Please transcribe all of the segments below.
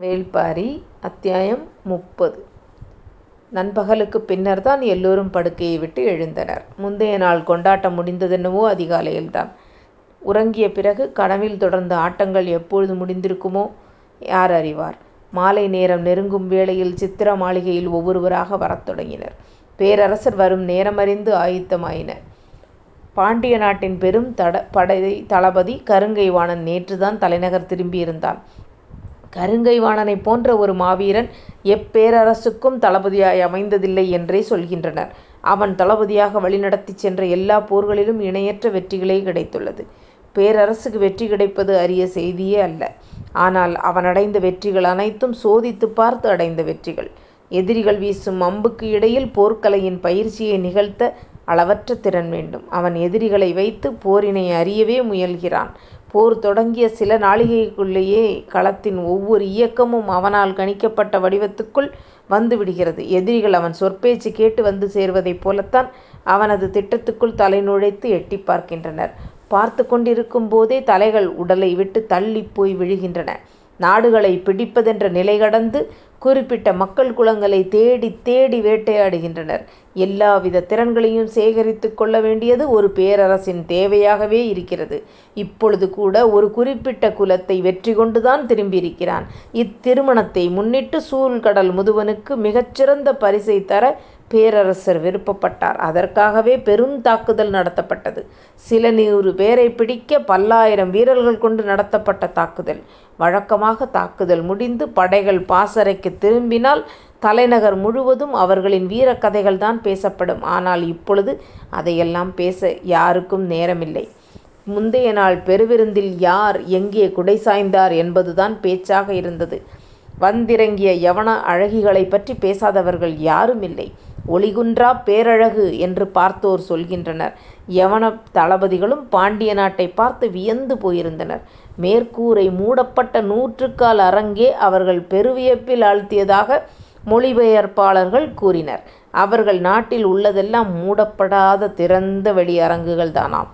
வேள்பாரி அத்தியாயம் முப்பது நண்பகலுக்குப் பின்னர்தான் எல்லோரும் படுக்கையை விட்டு எழுந்தனர். முந்தைய நாள் கொண்டாட்டம் முடிந்ததென்னவோ அதிகாலையில்தான். உறங்கிய பிறகு கனவில் தொடர்ந்த ஆட்டங்கள் எப்பொழுது முடிந்திருக்குமோ யார் அறிவார். மாலை நேரம் நெருங்கும் வேளையில் சித்திர மாளிகையில் ஒவ்வொருவராக வரத் தொடங்கினர். பேரரசர் வரும் நேரமறிந்து ஆயத்தமாயினர். பாண்டிய நாட்டின் பெரும் தட படை தளபதி கருங்கை வாணன் நேற்றுதான் தலைநகர் திரும்பியிருந்தான். கருங்கை வாணனைப் போன்ற ஒரு மாவீரன் எப்பேரரசுக்கும் தளபதியாய் அமைந்ததில்லை என்றே சொல்கின்றனர். அவன் தளபதியாக வழிநடத்திச் சென்ற எல்லாப் போர்களிலும் இணையற்ற வெற்றிகளே கிடைத்துள்ளது. பேரரசுக்கு வெற்றி கிடைப்பது அரிய செய்தியே அல்ல. ஆனால் அவனடைந்த வெற்றிகள் அனைத்தும் சோதித்துப் பார்த்து அடைந்த வெற்றிகள். எதிரிகள் வீசும் அம்புக்கு இடையில் போர்க்கலையின் பயிற்சியை நிகழ்த்த அளவற்ற திறன் வேண்டும். அவன் எதிரிகளை வைத்துப் போரினை அறியவே முயல்கிறான். போர் தொடங்கிய சில நாழிகைகளுக்குள்ளேயே களத்தின் ஒவ்வொரு இயக்கமும் அவனால் கணிக்கப்பட்ட வடிவத்துக்குள் வந்துவிடுகிறது எதிரிகள் அவன் சொற்பேச்சு கேட்டு வந்து சேர்வதைப் போலத்தான் அவனது திட்டத்துக்குள் தலை நுழைத்து எட்டிப் பார்க்கின்றனர். பார்த்துக் கொண்டிருக்கும் போதே தலைகள் உடலை விட்டுத் தள்ளிப் போய் விழுகின்றன. நாடுகளைப் பிடிப்பதென்ற நிலை கடந்து குறிப்பிட்ட மக்கள் குலங்களை தேடித் தேடி வேட்டையாடுகின்றனர். எல்லாவித திறன்களையும் சேகரித்து கொள்ள வேண்டியது ஒரு பேரரசின் தேவையாகவே இருக்கிறது. இப்பொழுது கூட ஒரு குறிப்பிட்ட குலத்தை வெற்றி கொண்டுதான் திரும்பியிருக்கிறான். இத்திருமணத்தை முன்னிட்டு சூழ்கடல் முதுவனுக்கு மிகச்சிறந்த பரிசை தர பேரரசர் விருப்பப்பட்டார். அதற்காகவே பெரும் தாக்குதல் நடத்தப்பட்டது. சில நூறு பேரைப் பிடிக்க பல்லாயிரம் வீரர்கள் கொண்டு நடத்தப்பட்ட தாக்குதல். வழக்கமாக தாக்குதல் முடிந்து படைகள் பாசறைக்கு திரும்பினால் தலைநகர் முழுவதும் அவர்களின் வீரக் கதைகள்தான் பேசப்படும். ஆனால் இப்பொழுது அதையெல்லாம் பேச யாருக்கும் நேரமில்லை. முந்தைய நாள் பெருவிருந்தில் யார் எங்கே குடை சாய்ந்தார் என்பதுதான் பேச்சாக இருந்தது. வந்திறங்கிய யவன அழகிகளைப் பற்றி பேசாதவர்கள் யாரும் இல்லை ஒளிகுன்றாப் பேரழகு என்று பார்த்தோர் சொல்கின்றனர். யவனத் தளபதிகளும் பாண்டிய நாட்டைப் பார்த்து வியந்து போயிருந்தனர். மேற்கூரை மூடப்பட்ட நூற்றுக்கால் அரங்கே அவர்கள் பெருவியப்பில் ஆழ்த்தியதாக மொழிபெயர்ப்பாளர்கள் கூறினர். அவர்கள் நாட்டில் உள்ளதெல்லாம் மூடப்படாத திறந்த வெளி அரங்குகள்தானாம்.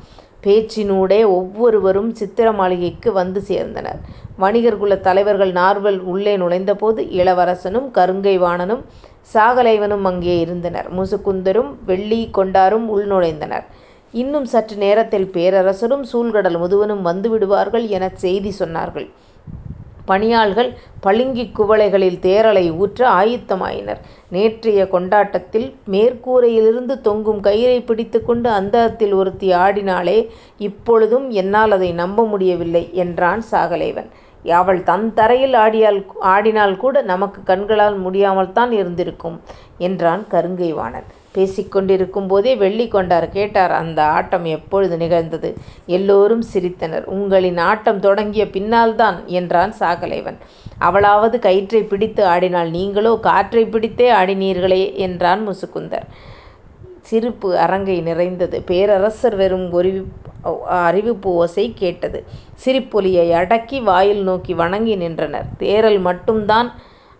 பேச்சினூடே ஒவ்வொருவரும் சித்திர மாளிகைக்கு வந்து சேர்ந்தனர். வணிகர் குலத் தலைவர்கள் நால்வர் உள்ளே நுழைந்தபோது இளவரசனும் கருங்கை வாணனும் சாகலைவனும் அங்கே இருந்தனர். முசுகுந்தரும் வெள்ளி கொண்டாரும் உள் நுழைந்தனர். இன்னும் சற்று நேரத்தில் பேரரசரும் சூழ்கடல் முதுவனும் வந்துவிடுவார்கள் என எனச் செய்தி சொன்னார்கள். பணியாள்கள் பளிங்குக் குவளைகளில் தேறலை ஊற்ற ஆயத்தமாயினர். நேற்றைய கொண்டாட்டத்தில் மேற்கூரையிலிருந்து தொங்கும் கயிறைப் பிடித்துக் கொண்டு அந்தரத்தில் ஒருத்தி ஆடினாளே இப்பொழுதும் என்னால் அதை நம்ப முடியவில்லை என்றான் சாகலைவன். அவள் தன் தரையில் ஆடினால்கூட நமக்குக் கண்களால் முடியாமல்தான் இருந்திருக்கும் என்றான் கருங்கை வாணன். பேசிக்கொண்டிருக்கும் போதே வெள்ளிக்கொண்டார் கேட்டார் அந்த ஆட்டம் எப்பொழுது நிகழ்ந்தது? எல்லோரும் சிரித்தனர். உங்களின் ஆட்டம் தொடங்கிய பின்னால்தான் என்றான் சாகலைவன். அவளாவது கயிற்றை பிடித்து ஆடினாள் நீங்களோ காற்றை பிடித்தே ஆடினீர்களே என்றான் முசுகுந்தர். சிரிப்பு அரங்கை நிறைந்தது பேரரசர் வெறும் ஒரு அறிவிப்பு ஓசை கேட்டது. சிரிப்பொலியை அடக்கி வாயில் நோக்கி வணங்கி நின்றனர். தேரல் மட்டும்தான்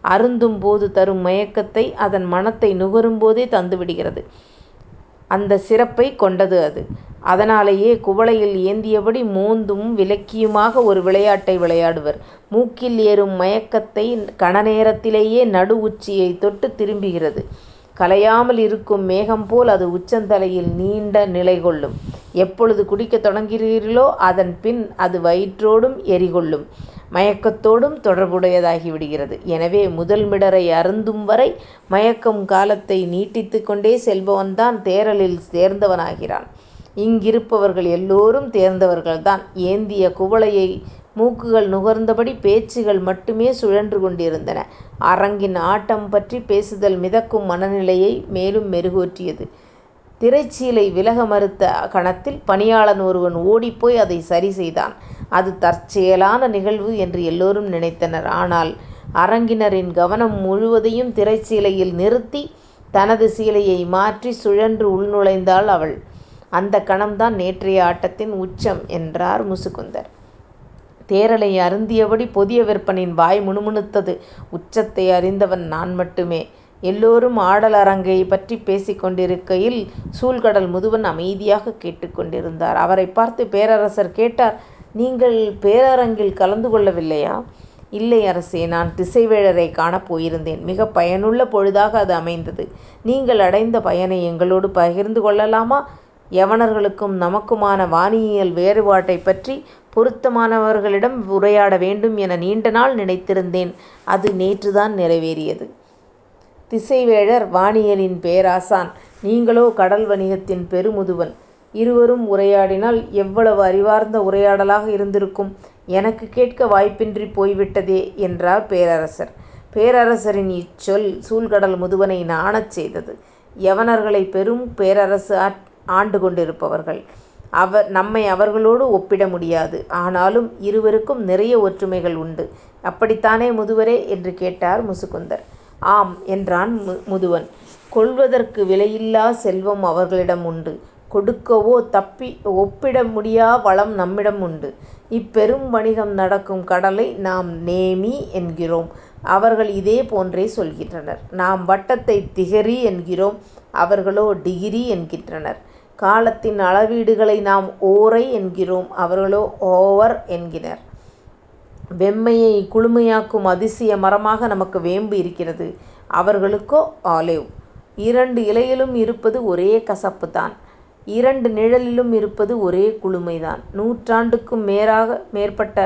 அருந்தும் போது தரும் மயக்கத்தை அதன் மணத்தை நுகரும்போதே தந்துவிடுகிறது. அந்த சிறப்பை கொண்டது அது. அதனாலேயே குவளையில் ஏந்தியபடி மோந்தும் விலக்கியுமாக ஒரு விளையாட்டை விளையாடுவர். மூக்கில் ஏறும் மயக்கத்தை கணநேரத்திலேயே நடு உச்சியைத் தொட்டு திரும்புகிறது. கலையாமல் இருக்கும் மேகம்போல் அது உச்சந்தலையில் நீண்ட நிலைகொள்ளும். எப்பொழுது குடிக்கத் தொடங்குகிறீர்களோ அதன் பின் அது வயிற்றோடும் எரிகொள்ளும் மயக்கத்தோடும் தொடர்புடையதாகிவிடுகிறது எனவே முதல் மிடரை அருந்தும்வரை மயக்கும் காலத்தை நீட்டித்துக் கொண்டே செல்பவன்தான் தேறலில் தேர்ந்தவனாகிறான். இங்கிருப்பவர்கள் எல்லோரும் தேர்ந்தவர்கள்தான். ஏந்திய குவளையை மூக்குகள் நுகர்ந்தபடி பேச்சுகள் மட்டுமே சுழன்று கொண்டிருந்தன. அரங்கின் ஆட்டம் பற்றிப் பேசுதல் மிதக்கும் மனநிலையை மேலும் மெருகேற்றியது. திரைச்சீலை விலக மறுத்த கணத்தில் பணியாளன் ஒருவன் ஓடிப்போய் அதைச் சரி செய்தான். அது தற்செயலான நிகழ்வு என்று எல்லோரும் நினைத்தனர். ஆனால் அரங்கினரின் கவனம் முழுவதையும் திரைச்சீலையில் நிறுத்தி, தனது சீலையை மாற்றிச் சுழன்று உள்நுழைந்தாள் அவள். அந்தக் கணம்தான் நேற்றைய ஆட்டத்தின் உச்சம் என்றார் முசுகுந்தர். தேறலை அருந்தியபடி புதிய விற்பனின் வாய் முணுமுணுத்தது. உச்சத்தை அறிந்தவன் நான் மட்டுமே. எல்லோரும் ஆடல் அரங்கைப் பற்றிப் பேசிக் கொண்டிருக்கையில் சூழ்கடல் முதுவன் அமைதியாகக் கேட்டுக் கொண்டிருந்தார். அவரைப் பார்த்து பேரரசர் கேட்டார் நீங்கள் பேரரங்கில் கலந்து கொள்ளவில்லையா? இல்லை அரசே நான் திசைவேழரை காணப் போயிருந்தேன். மிகப் பயனுள்ள பொழுதாக அது அமைந்தது. நீங்கள் அடைந்த பயனை எங்களோடு பகிர்ந்து கொள்ளலாமா? யவனர்களுக்கும் நமக்குமான வானியல் வேறுபாட்டைப் பற்றி பொருத்தமானவர்களிடம் உரையாட வேண்டும் என நீண்ட நாள் நினைத்திருந்தேன். அது நேற்றுதான் நிறைவேறியது. திசைவேழர் வானியலின் பேராசான். நீங்களோ கடல் வணிகத்தின் பெருமுதுவன். இருவரும் உரையாடினால் எவ்வளவு அறிவார்ந்த உரையாடலாக இருந்திருக்கும். எனக்குக் கேட்க வாய்ப்பின்றிப் போய்விட்டதே என்றார் பேரரசர். பேரரசரின் இச்சொல் சூழ்கடல் முதுவனை நாணச் செய்தது. யவனர்களைப் பெரும் பேரரசு ஆண்டு கொண்டிருப்பவர்கள். அவர் நம்மை அவர்களோடு ஒப்பிட முடியாது. ஆனாலும் இருவருக்கும் நிறைய ஒற்றுமைகள் உண்டு. அப்படித்தானே முதுவரே? என்று கேட்டார் முசுகுந்தர். ஆம் என்றான் முதுவன். கொள்வதற்கு விலையில்லாச் செல்வம் அவர்களிடம் உண்டு. கொடுக்கவோ ஒப்பிட முடியா வளம் நம்மிடம் உண்டு. இப்பெரும் வணிகம் நடக்கும் கடலை நாம் நேமி என்கிறோம். அவர்கள் இதே போன்றே சொல்கின்றனர். நாம் வட்டத்தைத் திகரி என்கிறோம். அவர்களோ டிகிரி என்கின்றனர். காலத்தின் அளவீடுகளை நாம் ஓரை என்கிறோம். அவர்களோ ஓவர் என்கினர். வெம்மையை குளுமையாக்கும் அதிசய மரமாக நமக்கு வேம்பு இருக்கிறது. அவர்களுக்கோ ஆலிவ். இரண்டு இலையிலும் இருப்பது ஒரே கசப்புதான். இரண்டு நிழலிலும் இருப்பது ஒரே குளுமைதான். நூற்றாண்டுக்கும் மேற்பட்ட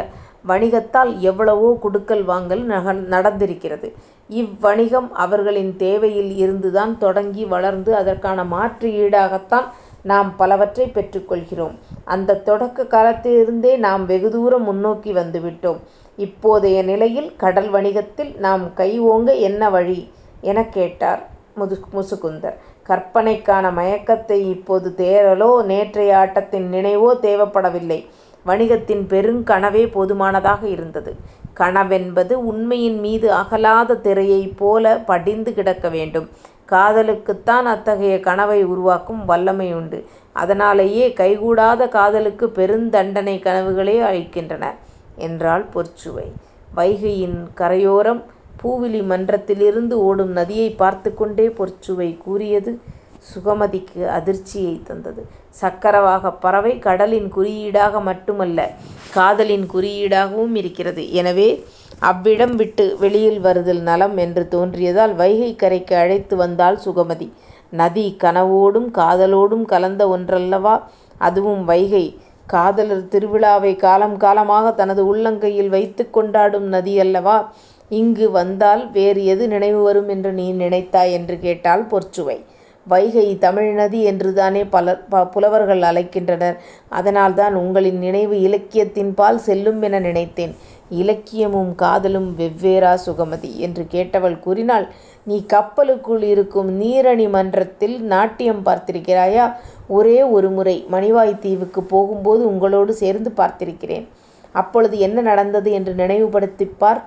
வணிகத்தால் எவ்வளவோ குடுக்கல் வாங்கல் நடந்திருக்கிறது. இவ்வணிகம் அவர்களின் தேவையில் இருந்துதான் தொடங்கி வளர்ந்து அதற்கான மாற்று ஈடாகத்தான் நாம் பலவற்றை பெற்றுக்கொள்கிறோம் அந்த தொடக்க காலத்திலிருந்தே நாம் வெகுதூரம் முன்னோக்கி வந்துவிட்டோம். இப்போதைய நிலையில் கடல் வணிகத்தில் நாம் கை ஓங்க என்ன வழி? எனக் கேட்டார் முசுகுந்தர். கற்பனைக்கான மயக்கத்தை இப்போது தேறலோ நேற்றைய ஆட்டத்தின் நினைவோ தேவைப்படவில்லை. வணிகத்தின் பெருங்கனவே போதுமானதாக இருந்தது. கனவென்பது உண்மையின் மீது அகலாத திரையைப் போல படிந்து கிடக்க வேண்டும். காதலுக்குத்தான் அத்தகைய கனவை உருவாக்கும் வல்லமை உண்டு அதனாலேயே கைகூடாத காதலுக்குப் பெருந்தண்டனை கனவுகளே அளிக்கின்றன என்றாள் பொற்சுவை. வைகையின் கரையோரம் பூவிலி மன்றத்திலிருந்து ஓடும் நதியைப் பார்த்துக் கொண்டே பொற்சுவை கூறியது சுகமதிக்கு அதிர்ச்சியைத் தந்தது. சக்கரவாகப் பறவை கடலின் குறியீடாக மட்டுமல்ல காதலின் குறியீடாகவும் இருக்கிறது. எனவே அவ்விடம் விட்டு வெளியில் வருதல் நலம் என்று தோன்றியதால் வைகைக் கரைக்கு அழைத்து வந்தாள் சுகமதி. நதி கனவோடும் காதலோடும் கலந்த ஒன்றல்லவா அதுவும் வைகை. காதலர் திருவிழாவை காலம் காலமாக தனது உள்ளங்கையில் வைத்துக் கொண்டாடும் நதியல்லவா? இங்கு வந்தால் வேறு எது நினைவு வரும் என்று நீ நினைத்தாய்? என்று கேட்டாள் பொற்சுவை. வைகை தமிழ் நதி என்றுதானே புலவர்கள் அழைக்கின்றனர். அதனால்தான் உங்களின் நினைவு இலக்கியத்தின்பால் செல்லும் என நினைத்தேன். இலக்கியமும் காதலும் வெவ்வேறா சுகமதி? என்று கேட்டவள் கூறினாள். நீ கப்பலுக்குள் இருக்கும் நீரணி மன்றத்தில் நாட்டியம் பார்த்திருக்கிறாயா? ஒரே ஒருமுறை மணிவாய்த் தீவுக்குப் போகும்போது உங்களோடு சேர்ந்து பார்த்திருக்கிறேன். அப்பொழுது என்ன நடந்தது என்று நினைவுபடுத்திப் பார்.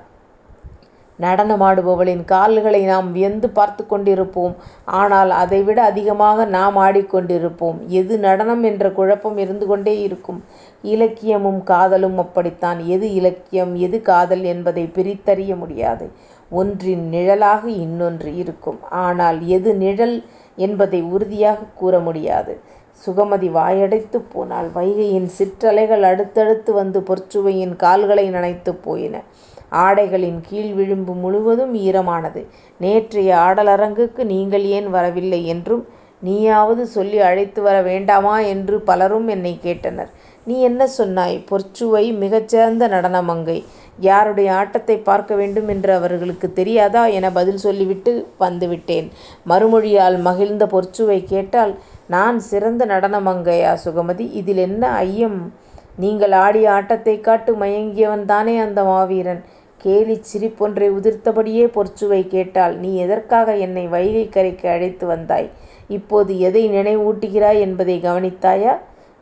நடனமாடுபவளின் கால்களை நாம் வியந்து பார்த்து கொண்டிருப்போம். ஆனால் அதைவிட அதிகமாக நாம் ஆடிக்கொண்டிருப்போம். எது நடனம் என்ற குழப்பம் இருந்து கொண்டே இருக்கும். இலக்கியமும் காதலும் அப்படித்தான். எது இலக்கியம் எது காதல் என்பதை பிரித்தறிய முடியாது. ஒன்றின் நிழலாக இன்னொன்று இருக்கும். ஆனால் எது நிழல் என்பதை உறுதியாக கூற முடியாது. சுகமதி வாயடைத்துப் போனாள். வைகையின் சிற்றலைகள் அடுத்தடுத்து வந்து பொற்சுவையின் கால்களை நனைத்துப் போயின. ஆடைகளின் கீழ் விளிம்பு முழுவதும் ஈரமானது. நேற்றைய ஆடலரங்குக்கு நீங்கள் ஏன் வரவில்லை என்றும் நீயாவது சொல்லி அழைத்து வர வேண்டாமா என்று பலரும் என்னைக் கேட்டனர். நீ என்ன சொன்னாய்? பொற்சுவை மிகச்சிறந்த நடனமங்கை யாருடைய ஆட்டத்தைப் பார்க்க வேண்டும் என்று அவர்களுக்குத் தெரியாதா? என பதில் சொல்லிவிட்டு வந்துவிட்டேன். மறுமொழியால் மகிழ்ந்த பொற்சுவை கேட்டாள் நான் சிறந்த நடனமங்கையா சுகமதி? இதில் என்ன ஐயம்? நீங்கள் ஆடிய ஆட்டத்தைக் காட்டு மயங்கியவன் தானே அந்த மாவீரன்? கேலிச் சிரிப்பொன்றை உதிர்த்தபடியே பொற்சுவை கேட்டாள் நீ எதற்காக என்னை வைகைக் கரைக்கு அழைத்து வந்தாய்? இப்போது எதை நினைவூட்டுகிறாய் என்பதைக் கவனித்தாயா?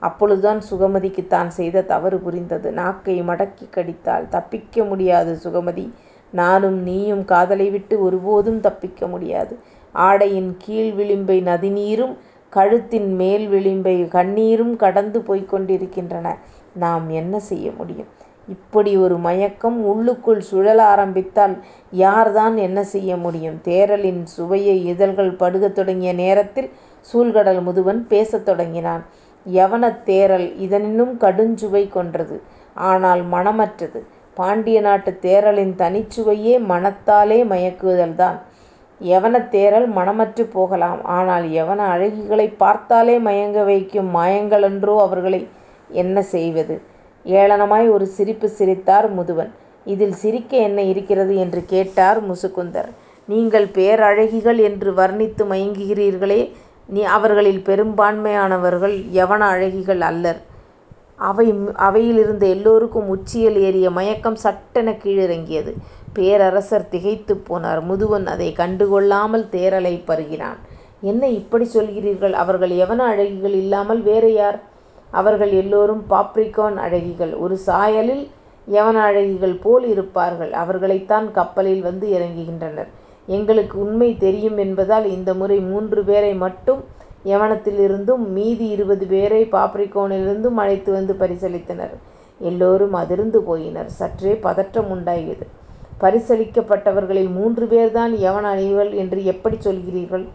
அப்பொழுதுதான் சுகமதிக்குத் தான் செய்த தவறு புரிந்தது. நாக்கை மடக்கிக் கடித்தாள். தப்பிக்க முடியாது சுகமதி. நானும் நீயும் காதலை விட்டு ஒருபோதும் தப்பிக்க முடியாது. ஆடையின் கீழ் விளிம்பை நதிநீரும் கழுத்தின் மேல் விளிம்பை கண்ணீரும் கடந்து போய்க் கொண்டிருக்கின்றன. நாம் என்ன செய்ய முடியும்? இப்படி ஒரு மயக்கம் உள்ளுக்குள் சுழல ஆரம்பித்தால் யார்தான் என்ன செய்ய முடியும்? தேறலின் சுவையை இதழ்கள் பருகத் தொடங்கிய நேரத்தில் சூழ்கடல் முதுவன் பேசத் தொடங்கினான். யவனத் தேறல் இதனினும் கடுஞ்சுவை கொண்டது. ஆனால் மணமற்றது. பாண்டிய நாட்டுத் தேறலின் தனிச்சுவையே மணத்தாலே மயக்குதல்தான். யவனத் தேறல் மணமற்றுப் போகலாம். ஆனால் யவன அழகிகளைப் பார்த்தாலே மயங்க வைக்கும் மாயங்களன்றோ அவர்களை என்ன செய்வது? ஏளனமாய் ஒரு சிரிப்பு சிரித்தார் முதுவன். இதில் சிரிக்க என்ன இருக்கிறது? என்று கேட்டார் முசுகுந்தர். நீங்கள் பேரழகிகள் என்று வர்ணித்து மயங்குகிறீர்களே அவர்களில் பெரும்பான்மையானவர்கள் யவன அழகிகள் அல்லர். அவையிலிருந்த எல்லோருக்கும் உச்சியில் ஏறிய மயக்கம் சட்டெனக் கீழிறங்கியது. பேரரசர் திகைத்துப் போனார். முதுவன் அதைக் கண்டுகொள்ளாமல் தேறலைப் பருகினான். என்ன இப்படிச் சொல்கிறீர்கள்? அவர்கள் யவன அழகிகள் இல்லாமல் வேறு யார்? அவர்கள் எல்லோரும் பாப்ரிகான் அழகிகள். ஒரு சாயலில் யவன அழகிகள் போல் இருப்பார்கள். அவர்களைத்தான் கப்பலில் வந்து இறங்குகின்றனர். எங்களுக்கு உண்மை தெரியும் என்பதால் இந்த முறை மூன்று பேரை மட்டும் யவனத்திலிருந்தும் மீதி இருபது பேரை பாப்ரிகோனிலிருந்தும் அழைத்து வந்து பரிசளித்தனர். எல்லோரும் அதிர்ந்து போயினர். சற்றே பதற்றம் உண்டாகியது. பரிசளிக்கப்பட்டவர்களில் மூன்று பேர்தான் யவன அழகிகள் என்று எப்படி சொல்கிறீர்கள்?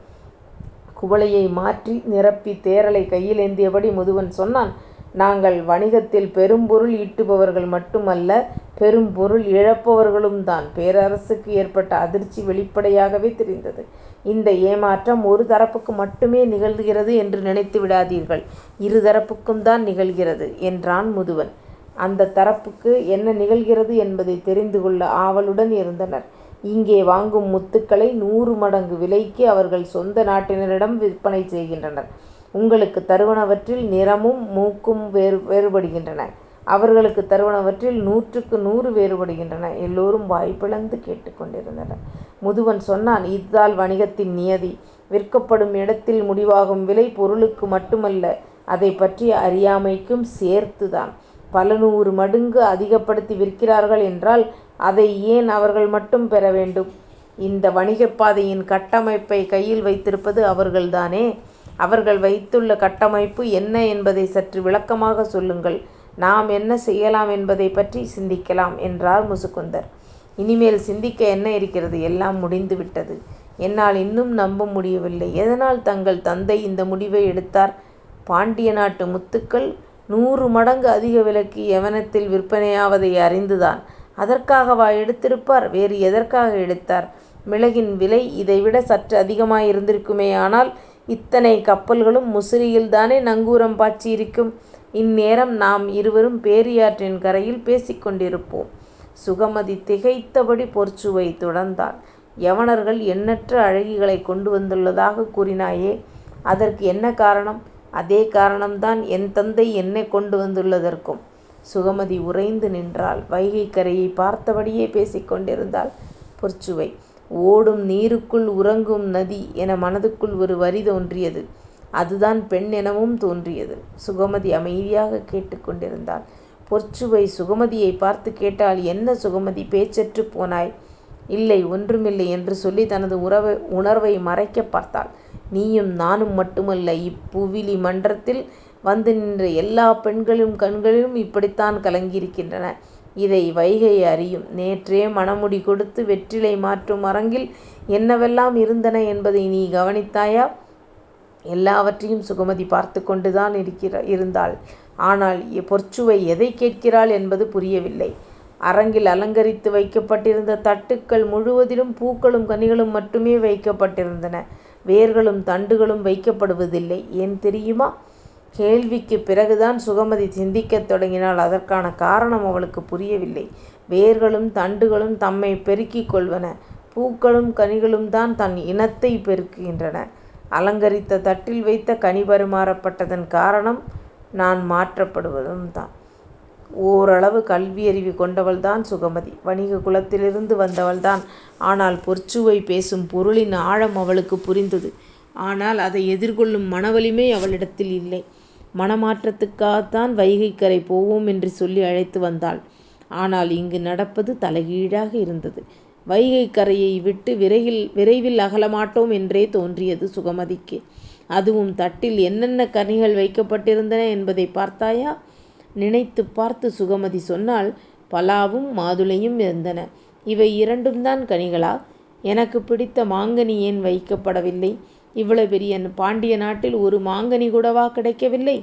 குவளையை மாற்றி நிரப்பித் தேறலைக் கையிலேந்தியபடி முதுவன் சொன்னான். நாங்கள் வணிகத்தில் பெரும்பொருள் ஈட்டுபவர்கள் மட்டுமல்ல பெரும் பொருள் இழப்பவர்களும்தான். பேரரசுக்கு ஏற்பட்ட அதிர்ச்சி வெளிப்படையாகவே தெரிந்தது. இந்த ஏமாற்றம் ஒரு தரப்புக்கு மட்டுமே நிகழ்கிறது என்று நினைத்து விடாதீர்கள். இரு தரப்புக்கும்தான் நிகழ்கிறது என்றான் முதுவன். அந்தத் தரப்புக்கு என்ன நிகழ்கிறது என்பதைத் தெரிந்து கொள்ள ஆவலுடன் இருந்தனர். இங்கே வாங்கும் முத்துக்களை நூறு மடங்கு விலைக்கு அவர்கள் சொந்த நாட்டினரிடம் விற்பனை செய்கின்றனர். உங்களுக்குத் தருவனவற்றில் நிறமும் மூக்கும் வேறுபடுகின்றன. அவர்களுக்குத் தருவனவற்றில் நூற்றுக்கு நூறு வேறுபடுகின்றன. எல்லோரும் வாய்ப்பிழந்து கேட்டுக்கொண்டிருந்தனர் கேட்டுக் கொண்டிருந்தனர். முதுவன் சொன்னான் இதுதான் வணிகத்தின் நியதி. விற்கப்படும் இடத்தில் முடிவாகும் விலை பொருளுக்கு மட்டுமல்ல அதைப் பற்றிய அறியாமைக்கும் சேர்த்துதான். பல நூறு மடங்கு அதிகப்படுத்தி விற்கிறார்கள் என்றால் அதை ஏன் அவர்கள் மட்டும் பெற வேண்டும்? இந்த வணிகப் பாதையின் கட்டமைப்பை கையில் வைத்திருப்பது அவர்கள்தானே. அவர்கள் வைத்துள்ள கட்டமைப்பு என்ன என்பதை சற்று விளக்கமாகச் சொல்லுங்கள். நாம் என்ன செய்யலாம் என்பதைப் பற்றி சிந்திக்கலாம் என்றார் முசுகுந்தர். இனிமேல் சிந்திக்க என்ன இருக்கிறது? எல்லாம் முடிந்துவிட்டது என்னால் இன்னும் நம்ப முடியவில்லை. எதனால் தங்கள் தந்தை இந்த முடிவை எடுத்தார்? பாண்டிய நாட்டு முத்துக்கள் நூறு மடங்கு அதிக விலைக்கு யவனத்தில் விற்பனையாவதை அறிந்துதான். அதற்காகவா எடுத்திருப்பார்? வேறு எதற்காக எடுத்தார்? மிளகின் விலை இதைவிட சற்று அதிகமாயிருந்திருக்குமேயானால் இத்தனை கப்பல்களும் முசிறியில்தானே நங்கூரம் பாய்ச்சியிருக்கும். இந்நேரம் நாம் இருவரும் பேரியாற்றின் கரையில் பேசிக் கொண்டிருப்போம். சுகமதி திகைத்தபடி பொற்சுவை தொடர்ந்தாள். யவனர்கள் எண்ணற்ற அழகிகளைக் கொண்டு வந்துள்ளதாகக் கூறினாயே. அதற்கு என்ன காரணம்? அதே காரணம்தான் என் தந்தை என்னைக் கொண்டு வந்துள்ளதற்கும். சுகமதி உறைந்து நின்றாள். வைகைக் கரையைப் பார்த்தபடியே பேசிக் கொண்டிருந்தாள் பொற்சுவை. ஓடும் நீருக்குள் உறங்கும் நதி என மனதுக்குள் ஒரு வரி தோன்றியது. அதுதான் பெண் எனவும் தோன்றியது. சுகமதி அமைதியாகக் கேட்டுக் கொண்டிருந்தாள். பொற்சுவை சுகமதியைப் பார்த்துக் கேட்டாள் என்ன சுகமதி பேச்சற்றுப் போனாய்? இல்லை ஒன்றுமில்லை என்று சொல்லி தனது உணர்வை மறைக்கப் பார்த்தாள். நீயும் நானும் மட்டுமல்ல இப்புவிலி மன்றத்தில் வந்து நின்ற எல்லா பெண்களின் கண்களும் இப்படித்தான் கலங்கியிருக்கின்றன. இதை வைகை அறியும். நேற்றே மணமுடி கொடுத்து வெற்றிலை மாற்றும் அரங்கில் என்னவெல்லாம் இருந்தன என்பதை நீ கவனித்தாயா? எல்லாவற்றையும் சுகமதி பார்த்து கொண்டுதான் இருந்தாள். ஆனால் பொற்சுவை எதைக் கேட்கிறாள் என்பது புரியவில்லை. அரங்கில் அலங்கரித்து வைக்கப்பட்டிருந்த தட்டுக்கள் முழுவதிலும் பூக்களும் கனிகளும் மட்டுமே வைக்கப்பட்டிருந்தன. வேர்களும் தண்டுகளும் வைக்கப்படுவதில்லை. ஏன் தெரியுமா? கேள்விக்குப் பிறகுதான் சுகமதி சிந்திக்கத் தொடங்கினாள். அதற்கான காரணம் அவளுக்குப் புரியவில்லை. வேர்களும் தண்டுகளும் தம்மைப் பெருக்கிக் கொள்வன. பூக்களும் கனிகளும்தான் தன் இனத்தைப் பெருக்குகின்றன. அலங்கரித்த தட்டில் வைத்த கனி பரிமாறப்பட்டதன் காரணம் நான் மாற்றப்படுவதும்தான். ஓரளவு கல்வியறிவு கொண்டவள்தான் சுகமதி. வணிக குலத்திலிருந்து வந்தவள்தான். ஆனால் பொற்சுவை பேசும் பொருளின் ஆழம் அவளுக்குப் புரிந்தது. ஆனால் அதை எதிர்கொள்ளும் மனவலிமை அவளிடத்தில் இல்லை. மணமாற்றத்துக்காகத்தான் வைகைக்கரை போவோம் என்று சொல்லி அழைத்து வந்தாள். ஆனால் இங்கு நடப்பது தலைகீழாக இருந்தது. வைகைக் கரையை விட்டு விரைவில் அகலமாட்டோம் என்றே தோன்றியது சுகமதிக்கு. அதுவும் தட்டில் என்னென்ன கனிகள் வைக்கப்பட்டிருந்தன என்பதைப் பார்த்தாயா? நினைத்துப் பார்த்து சுகமதி சொன்னாள் பலாவும் மாதுளையும் இருந்தன. இவை இரண்டும்தான் கனிகளா? எனக்குப் பிடித்த மாங்கனி ஏன் வைக்கப்படவில்லை? இவ்வளவு பெரிய பாண்டிய நாட்டில் ஒரு மாங்கனி கூடவா கிடைக்கவில்லை?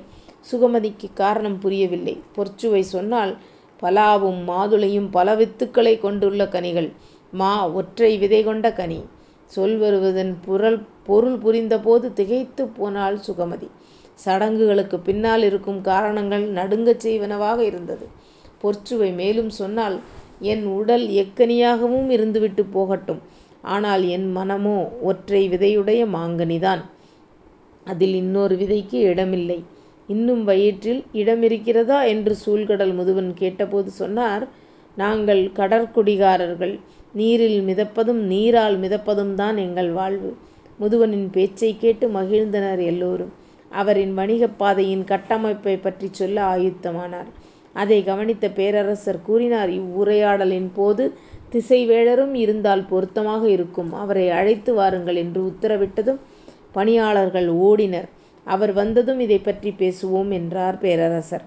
சுகமதிக்குக் காரணம் புரியவில்லை. பொற்சுவை சொன்னால் பலாவும் மாதுளையும் பல வித்துக்களை கொண்டுள்ள கனிகள். மா ஒற்றை விதை கொண்ட கனி. சொல் வருவதன் புரல் பொருள் புரிந்தபோது திகைத்து போனாள் சுகமதி. சடங்குகளுக்கு பின்னால் இருக்கும் காரணங்கள் நடுங்கச் செய்வனவாக இருந்தது. பொற்சுவை மேலும் சொன்னால் என் உடல் எக்கனியாகவும் இருந்துவிட்டு போகட்டும். ஆனால் என் மனமோ ஒற்றை விதையுடைய மாங்கனிதான். அதில் இன்னொரு விதைக்கு இடமில்லை. இன்னும் வயிற்றில் இடம் இருக்கிறதா என்று சூழ்கடல் முதுவன் கேட்டபோது சொன்னார் நாங்கள் கடற்குடிகாரர்கள். நீரில் மிதப்பதும் நீரால் மிதப்பதும் தான் எங்கள் வாழ்வு. முதுவனின் பேச்சை கேட்டு மகிழ்ந்தனர் எல்லோரும். அவரின் வணிகப் பாதையின் கட்டமைப்பை பற்றி சொல்ல ஆயுத்தமானார். அதை கவனித்த பேரரசர் கூறினார் இவ்வுரையாடலின் போது திசைவேழரும் இருந்தால் பொருத்தமாக இருக்கும். அவரை அழைத்து வாருங்கள் என்று உத்தரவிட்டதும் பணியாளர்கள் ஓடினர். அவர் வந்ததும் இதை பற்றி பேசுவோம் என்றார் பேரரசர்.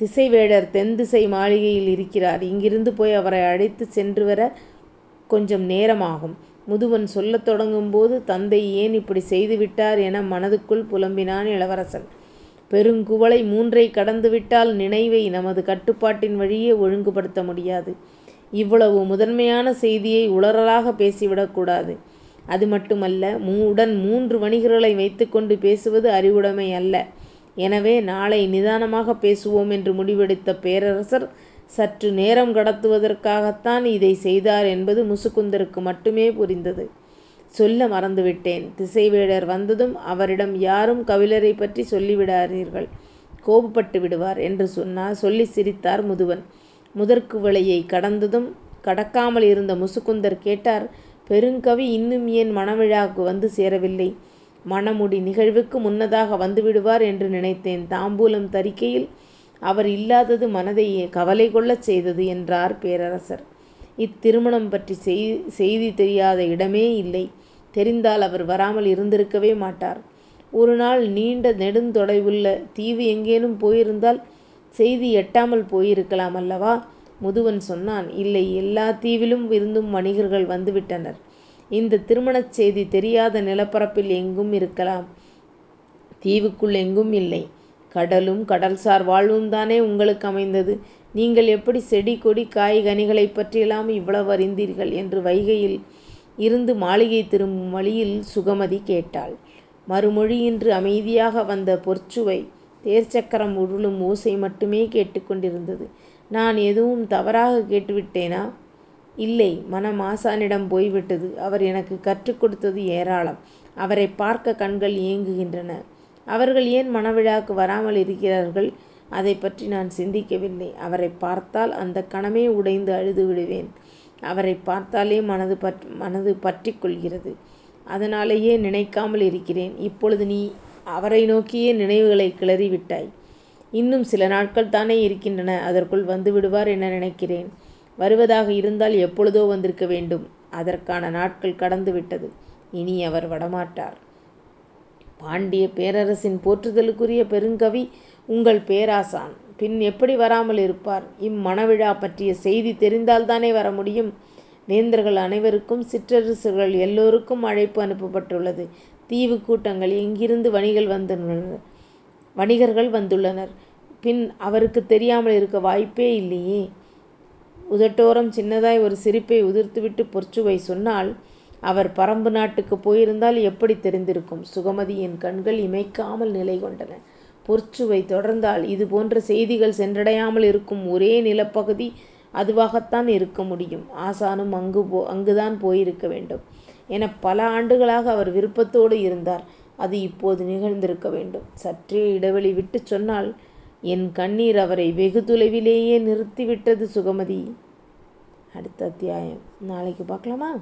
திசைவேழர் தென் திசை மாளிகையில் இருக்கிறார். இங்கிருந்து போய் அவரை அழைத்து சென்று வர கொஞ்சம் நேரமாகும். முதுவன் சொல்லத் தொடங்கும் போது தந்தை ஏன் இப்படி செய்துவிட்டார் என மனதுக்குள் புலம்பினான் இளவரசன். பெருங்குவளை மூன்றை கடந்துவிட்டால் நினைவை நமது கட்டுப்பாட்டின் வழியே ஒழுங்குபடுத்த முடியாது. இவ்வளவு முதன்மையான செய்தியை உளறலாக பேசிவிடக்கூடாது அது மட்டுமல்ல உடன் மூன்று வணிகர்களை வைத்துக்கொண்டு பேசுவது அறிவுடைமை அல்ல. எனவே நாளை நிதானமாக பேசுவோம் என்று முடிவெடுத்த பேரரசர் சற்று நேரம் கடத்துவதற்காகத்தான் இதை செய்தார் என்பது முசுகுந்தருக்கு மட்டுமே புரிந்தது. சொல்ல மறந்துவிட்டேன். திசைவேடர் வந்ததும் அவரிடம் யாரும் கபிலரை பற்றி சொல்லிவிடாதீர்கள். கோபப்பட்டு விடுவார் என்று சொன்னார் சொல்லி சிரித்தார் முதுவன். முதற்குவளையை கடந்ததும் கடக்காமல் இருந்த முசுகுந்தர் கேட்டார் பெருங்கவி இன்னும் ஏன் மணவிழாவுக்கு வந்து சேரவில்லை? மணமுடி நிகழ்வுக்கு முன்னதாக வந்துவிடுவார் என்று நினைத்தேன். தாம்பூலம் தரிக்கையில் அவர் இல்லாதது மனதை கவலை கொள்ளச் செய்தது என்றார் பேரரசர். இத்திருமணம் பற்றி செய்தி தெரியாத இடமே இல்லை. தெரிந்தால் அவர் வராமல் இருந்திருக்கவே மாட்டார். ஒரு நாள் நீண்ட நெடுந்தொலைவுள்ள தீவு எங்கேனும் போயிருந்தால் செய்தி எட்டாமல் போயிருக்கலாம் அல்லவா? முதுவன் சொன்னான் இல்லை எல்லா தீவிலும் இருந்தும் வணிகர்கள் வந்துவிட்டனர். இந்த திருமணச் செய்தி தெரியாத நிலப்பரப்பில் எங்கும் இருக்கலாம். தீவுக்குள் எங்கும் இல்லை. கடலும் கடல்சார் வாழ்வும் தானே உங்களுக்கு அமைந்தது. நீங்கள் எப்படி செடி கொடி காய் கனிகளை பற்றியெல்லாம் இவ்வளவு அறிந்தீர்கள்? என்று வைகையில் இருந்து மாளிகை திரும்பும் வழியில் சுகமதி கேட்டாள். மறுமொழியின்றி அமைதியாக வந்த பொற்சுவை தேர்ச்சக்கரம் உருளும் ஓசை மட்டுமே கேட்டுக்கொண்டிருந்தது நான் எதுவும் தவறாக கேட்டுவிட்டேனா? இல்லை மனம் ஆசானிடம் போய்விட்டது. அவர் எனக்கு கற்றுக் கொடுத்தது ஏராளம். அவரை பார்க்க கண்கள் ஏங்குகின்றன. அவர்கள் ஏன் மனவிழாக்கு வராமல் இருக்கிறார்கள்? அதை பற்றி நான் சிந்திக்கவில்லை. அவரை பார்த்தால் அந்த கணமே உடைந்து அழுது விடுவேன். அவரை பார்த்தாலே மனது பற் மனது பற்றி கொள்கிறது. அதனாலேயே நினைக்காமல் இருக்கிறேன். இப்பொழுது நீ அவரை நோக்கியே நினைவுகளை கிளறிவிட்டாய் இன்னும் சில நாட்கள் தானே இருக்கின்றன. அதற்குள் வந்து விடுவார் என நினைக்கிறேன். வருவதாக இருந்தால் எப்பொழுதோ வந்திருக்க வேண்டும். அதற்கான நாட்கள் கடந்து விட்டது. இனி அவர் வரமாட்டார் பாண்டிய பேரரசின் போற்றுதலுக்குரிய பெருங்கவி உங்கள் பேராசான். பின் எப்படி வராமல் இருப்பார்? இம்மணவிழா பற்றிய செய்தி தெரிந்தால்தானே வர முடியும். வேந்தர்கள் அனைவருக்கும் சிற்றரசர்கள் எல்லோருக்கும் அழைப்பு அனுப்பப்பட்டுள்ளது. தீவு கூட்டங்கள் எங்கிருந்து வணிகள் வந்துள்ளனர். வணிகர்கள் வந்துள்ளனர். பின் அவருக்கு தெரியாமல் இருக்க வாய்ப்பே இல்லையே. உதட்டோரம் சின்னதாய் ஒரு சிரிப்பை உதிர்த்துவிட்டு பொற்சுவை சொன்னால் அவர் பரம்பு நாட்டுக்கு போயிருந்தால் எப்படி தெரிந்திருக்கும்? சுகமதியின் கண்கள் இமைக்காமல் நிலை கொண்டன. பொற்சுவை தொடர்ந்தால் இது போன்ற செய்திகள் சென்றடையாமல் இருக்கும் ஒரே நிலப்பகுதி அதுவாகத்தான் இருக்க முடியும். ஆசானும் அங்கு போ அங்குதான் போயிருக்க வேண்டும். என பல ஆண்டுகளாக அவர் விருப்பத்தோடு இருந்தார். அது இப்போது நிகழ்ந்திருக்க வேண்டும். சற்றே இடைவெளி விட்டு சொன்னால் என் கண்ணீர் அவரை வெகு தொலைவிலேயே நிறுத்திவிட்டது சுகமதி. அடுத்த அத்தியாயம். நாளைக்கு பார்க்கலாமா?